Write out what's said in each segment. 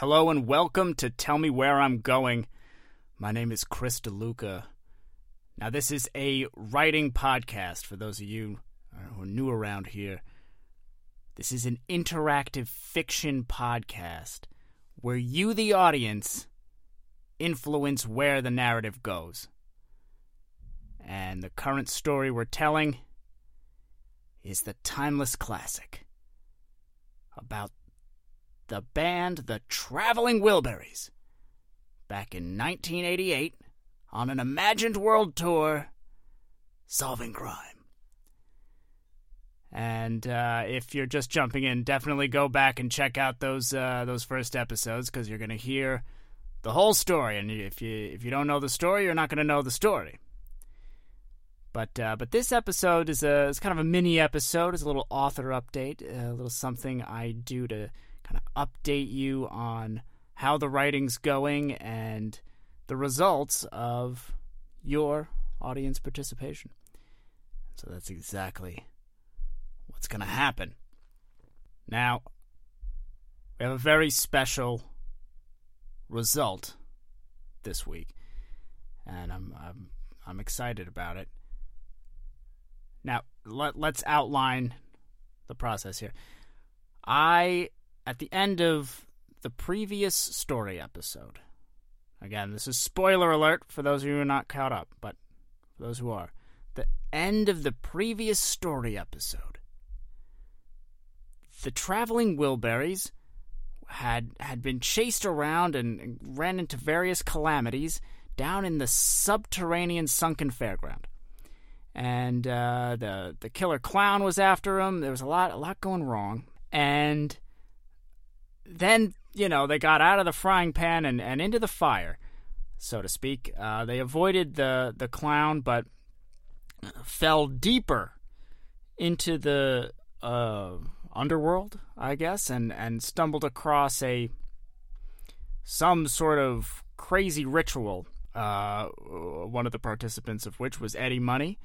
Hello and welcome to Tell Me Where I'm Going. My name is Chris DeLuca. Now, this is a writing podcast for those of you uh, who are new around here. This is an interactive fiction podcast where you, the audience, influence where the narrative goes. And the current story we're telling is the timeless classic about the band The Traveling Wilburys back in 1988 on an imagined world tour solving crime. And uh, if you're just jumping in, definitely go back and check out those uh, those first episodes because you're going to hear the whole story. And if you if you don't know the story, you're not going to know the story. But uh, but this episode is a is kind of a mini episode. It's a little author update, a little something I do to kind of update you on how the writing's going and the results of your audience participation. So that's exactly what's going to happen. Now, we have a very special result this week, and I'm I'm I'm excited about it. Now, let, let's outline the process here. I at the end of the previous story episode. Again, this is spoiler alert for those of you who are not caught up, but for those who are. The end of the previous story episode. The traveling Wilburys had had been chased around and ran into various calamities down in the subterranean sunken fairground. And uh, the the killer clown was after him. There was a lot a lot going wrong. And then you know they got out of the frying pan and, and into the fire, so to speak. Uh, they avoided the the clown, but fell deeper into the uh, underworld, I guess, and and stumbled across a some sort of crazy ritual. Uh, one of the participants of which was Eddie Money,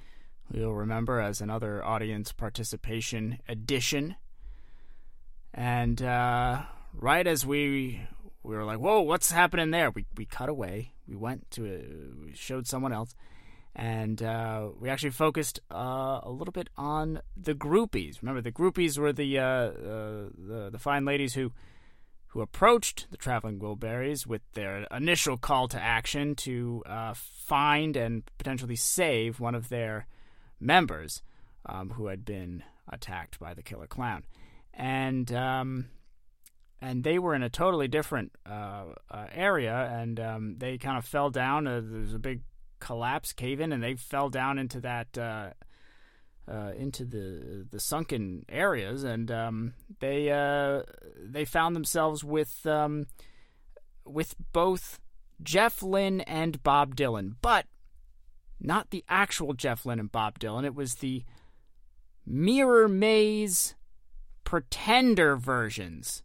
who you'll remember as another audience participation edition. And uh, right as we we were like, "Whoa, what's happening there?" We we cut away. We went to a, we showed someone else, and uh, we actually focused uh, a little bit on the groupies. Remember, the groupies were the uh, uh the the fine ladies who who approached the traveling Wilburys with their initial call to action to uh, find and potentially save one of their members um, who had been attacked by the killer clown, and. Um, and they were in a totally different uh, uh, area, and um, they kind of fell down. Uh, there was a big collapse, cave in, and they fell down into that uh, uh, into the the sunken areas, and um, they uh, they found themselves with um, with both Jeff Lynne and Bob Dylan, but not the actual Jeff Lynne and Bob Dylan. It was the Mirror Maze Pretender versions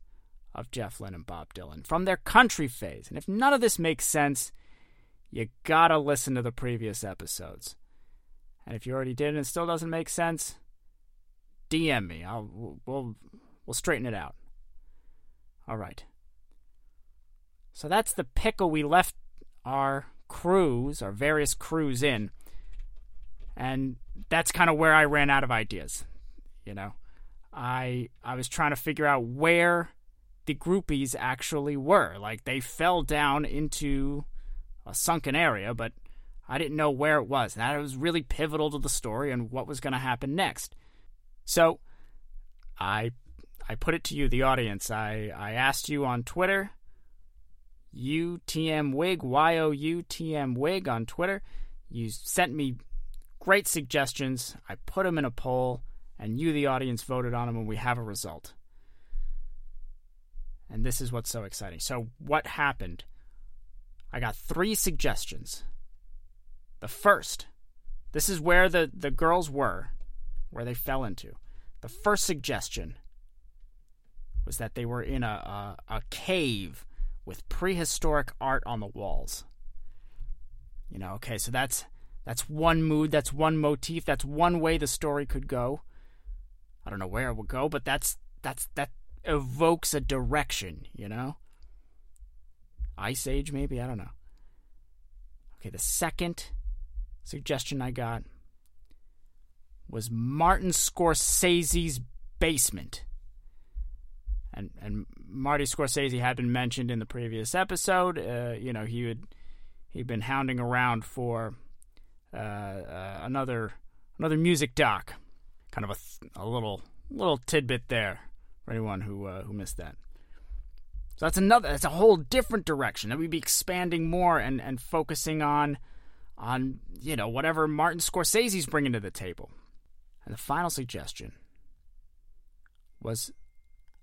of Jeff Lynne and Bob Dylan from their country phase. And if none of this makes sense, you gotta listen to the previous episodes. And if you already did and it still doesn't make sense, DM me. I'll we'll we'll straighten it out. All right. So that's the pickle we left our crews, our various crews in. And that's kind of where I ran out of ideas. You know, I I was trying to figure out where the groupies actually were. Like they fell down into a sunken area, but I didn't know where it was. That was really pivotal to the story and what was going to happen next. So I I put it to you, the audience. I, I asked you on Twitter, UTMWig, Y O U T M Wig on Twitter. You sent me great suggestions. I put them in a poll, and you, the audience, voted on them, and we have a result. And this is what's so exciting. So, what happened? I got three suggestions. The first, this is where the, the girls were, where they fell into. The first suggestion was that they were in a, a, a cave with prehistoric art on the walls. You know, okay, so that's that's one mood, that's one motif, that's one way the story could go. I don't know where it would go, but that's that's that evokes a direction, you know? Ice Age, maybe? I don't know. Okay, the second suggestion I got was Martin Scorsese's basement. And and Marty Scorsese had been mentioned in the previous episode. Uh, you know, he would he'd been hounding around for uh, uh, another another music doc. Kind of a, th- a little little tidbit there for anyone who uh, who missed that. So that's another. That's a whole different direction that we'd be expanding more and and focusing on on you know whatever Martin Scorsese's bringing to the table. And the final suggestion was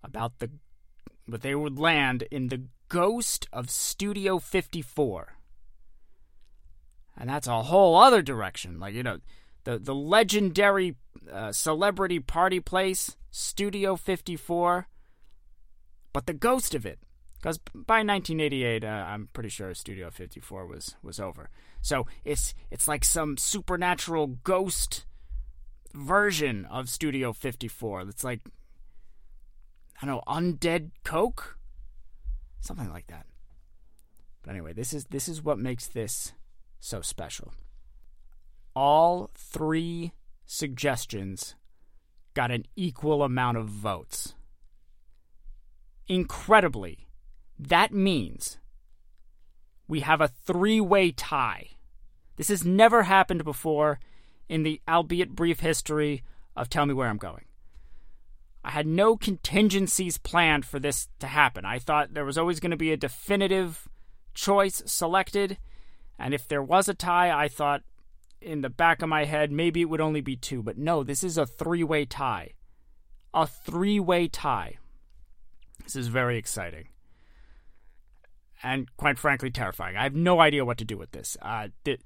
about the but they would land in the ghost of Studio 54. And that's a whole other direction. Like, you know, the, the legendary uh, celebrity party place, Studio 54, but the ghost of it. Because by 1988, uh, I'm pretty sure Studio 54 was, was over. So it's it's like some supernatural ghost version of Studio 54. It's like I don't know, undead coke, something like that. But anyway, this is this is what makes this so special. All three suggestions got an equal amount of votes. Incredibly, that means we have a three way tie. This has never happened before in the albeit brief history of Tell Me Where I'm Going. I had no contingencies planned for this to happen. I thought there was always going to be a definitive choice selected, and if there was a tie, I thought in the back of my head maybe it would only be two. But no, this is a three way tie. A three way tie. This is very exciting. And quite frankly, terrifying. I have no idea what to do with this. Uh, th-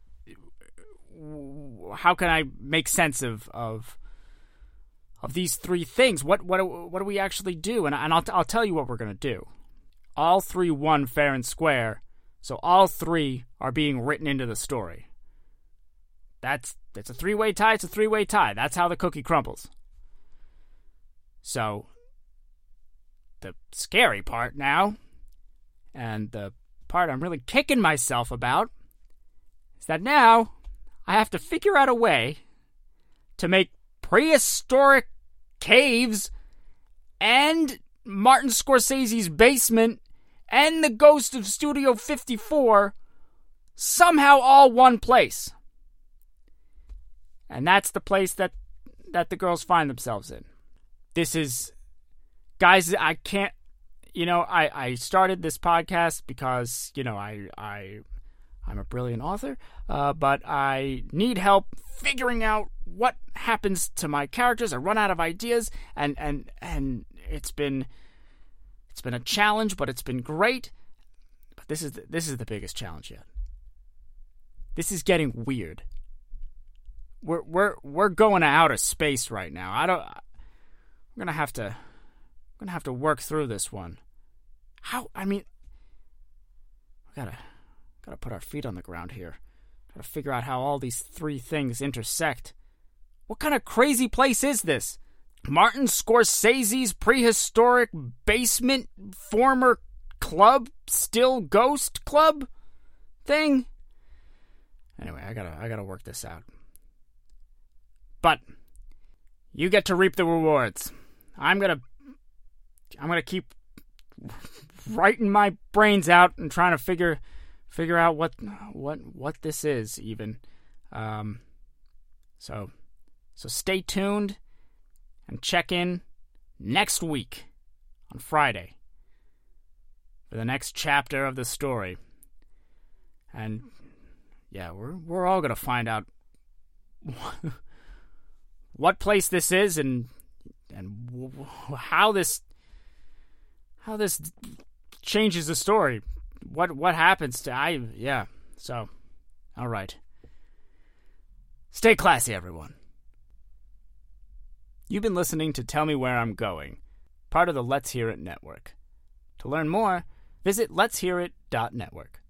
how can I make sense of, of of these three things. What what what do we actually do? And, and I'll I'll tell you what we're gonna do. All three won fair and square, so all three are being written into the story. That's that's a three way tie. It's a three way tie. That's how the cookie crumbles. So the scary part now, and the part I'm really kicking myself about, is that now I have to figure out a way to make prehistoric caves and Martin Scorsese's basement and the ghost of Studio 54 somehow all one place. And that's the place that that the girls find themselves in. This is guys I can't you know, I, I started this podcast because, you know, I I I'm a brilliant author, uh, but I need help figuring out what happens to my characters. I run out of ideas, and and and it's been it's been a challenge, but it's been great. But this is the, this is the biggest challenge yet. This is getting weird. We're we're we're going to outer space right now. I don't. We're gonna have to. We're gonna have to work through this one. How? I mean, we gotta gotta put our feet on the ground here. Gotta figure out how all these three things intersect. What kind of crazy place is this? Martin Scorsese's prehistoric basement former club still ghost club thing? Anyway, I gotta I gotta work this out. But you get to reap the rewards. I'm gonna I'm gonna keep writing my brains out and trying to figure figure out what what what this is even. Um, so so stay tuned and check in next week on Friday for the next chapter of the story. And yeah, we're we're all gonna find out what place this is and and how this how this changes the story what what happens to I yeah. So, all right. Stay classy, everyone. You've been listening to Tell Me Where I'm Going, part of the Let's Hear It network. To learn more, visit letshearit.network.